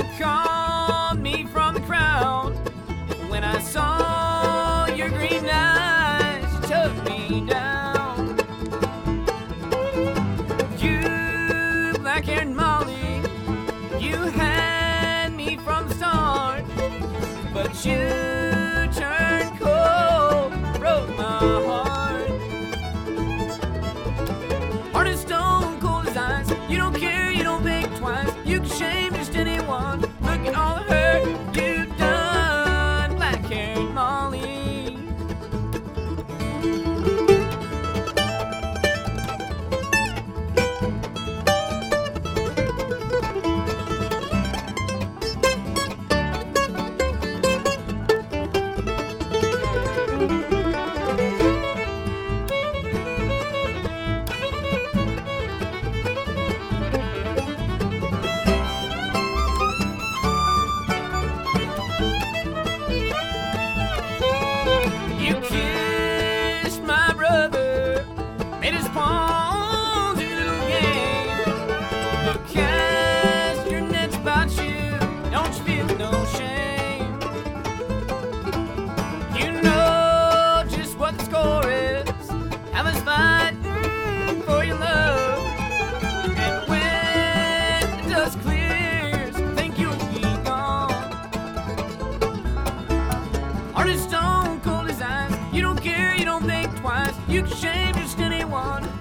you called me from the crowd. When I saw your green eyes, you took me down. You, black haired Molly, you had me from the start. But you turned cold, broke my heart. Heart is stone cold as ice. You don't care, you don't think twice. You can shake. You can shame just anyone.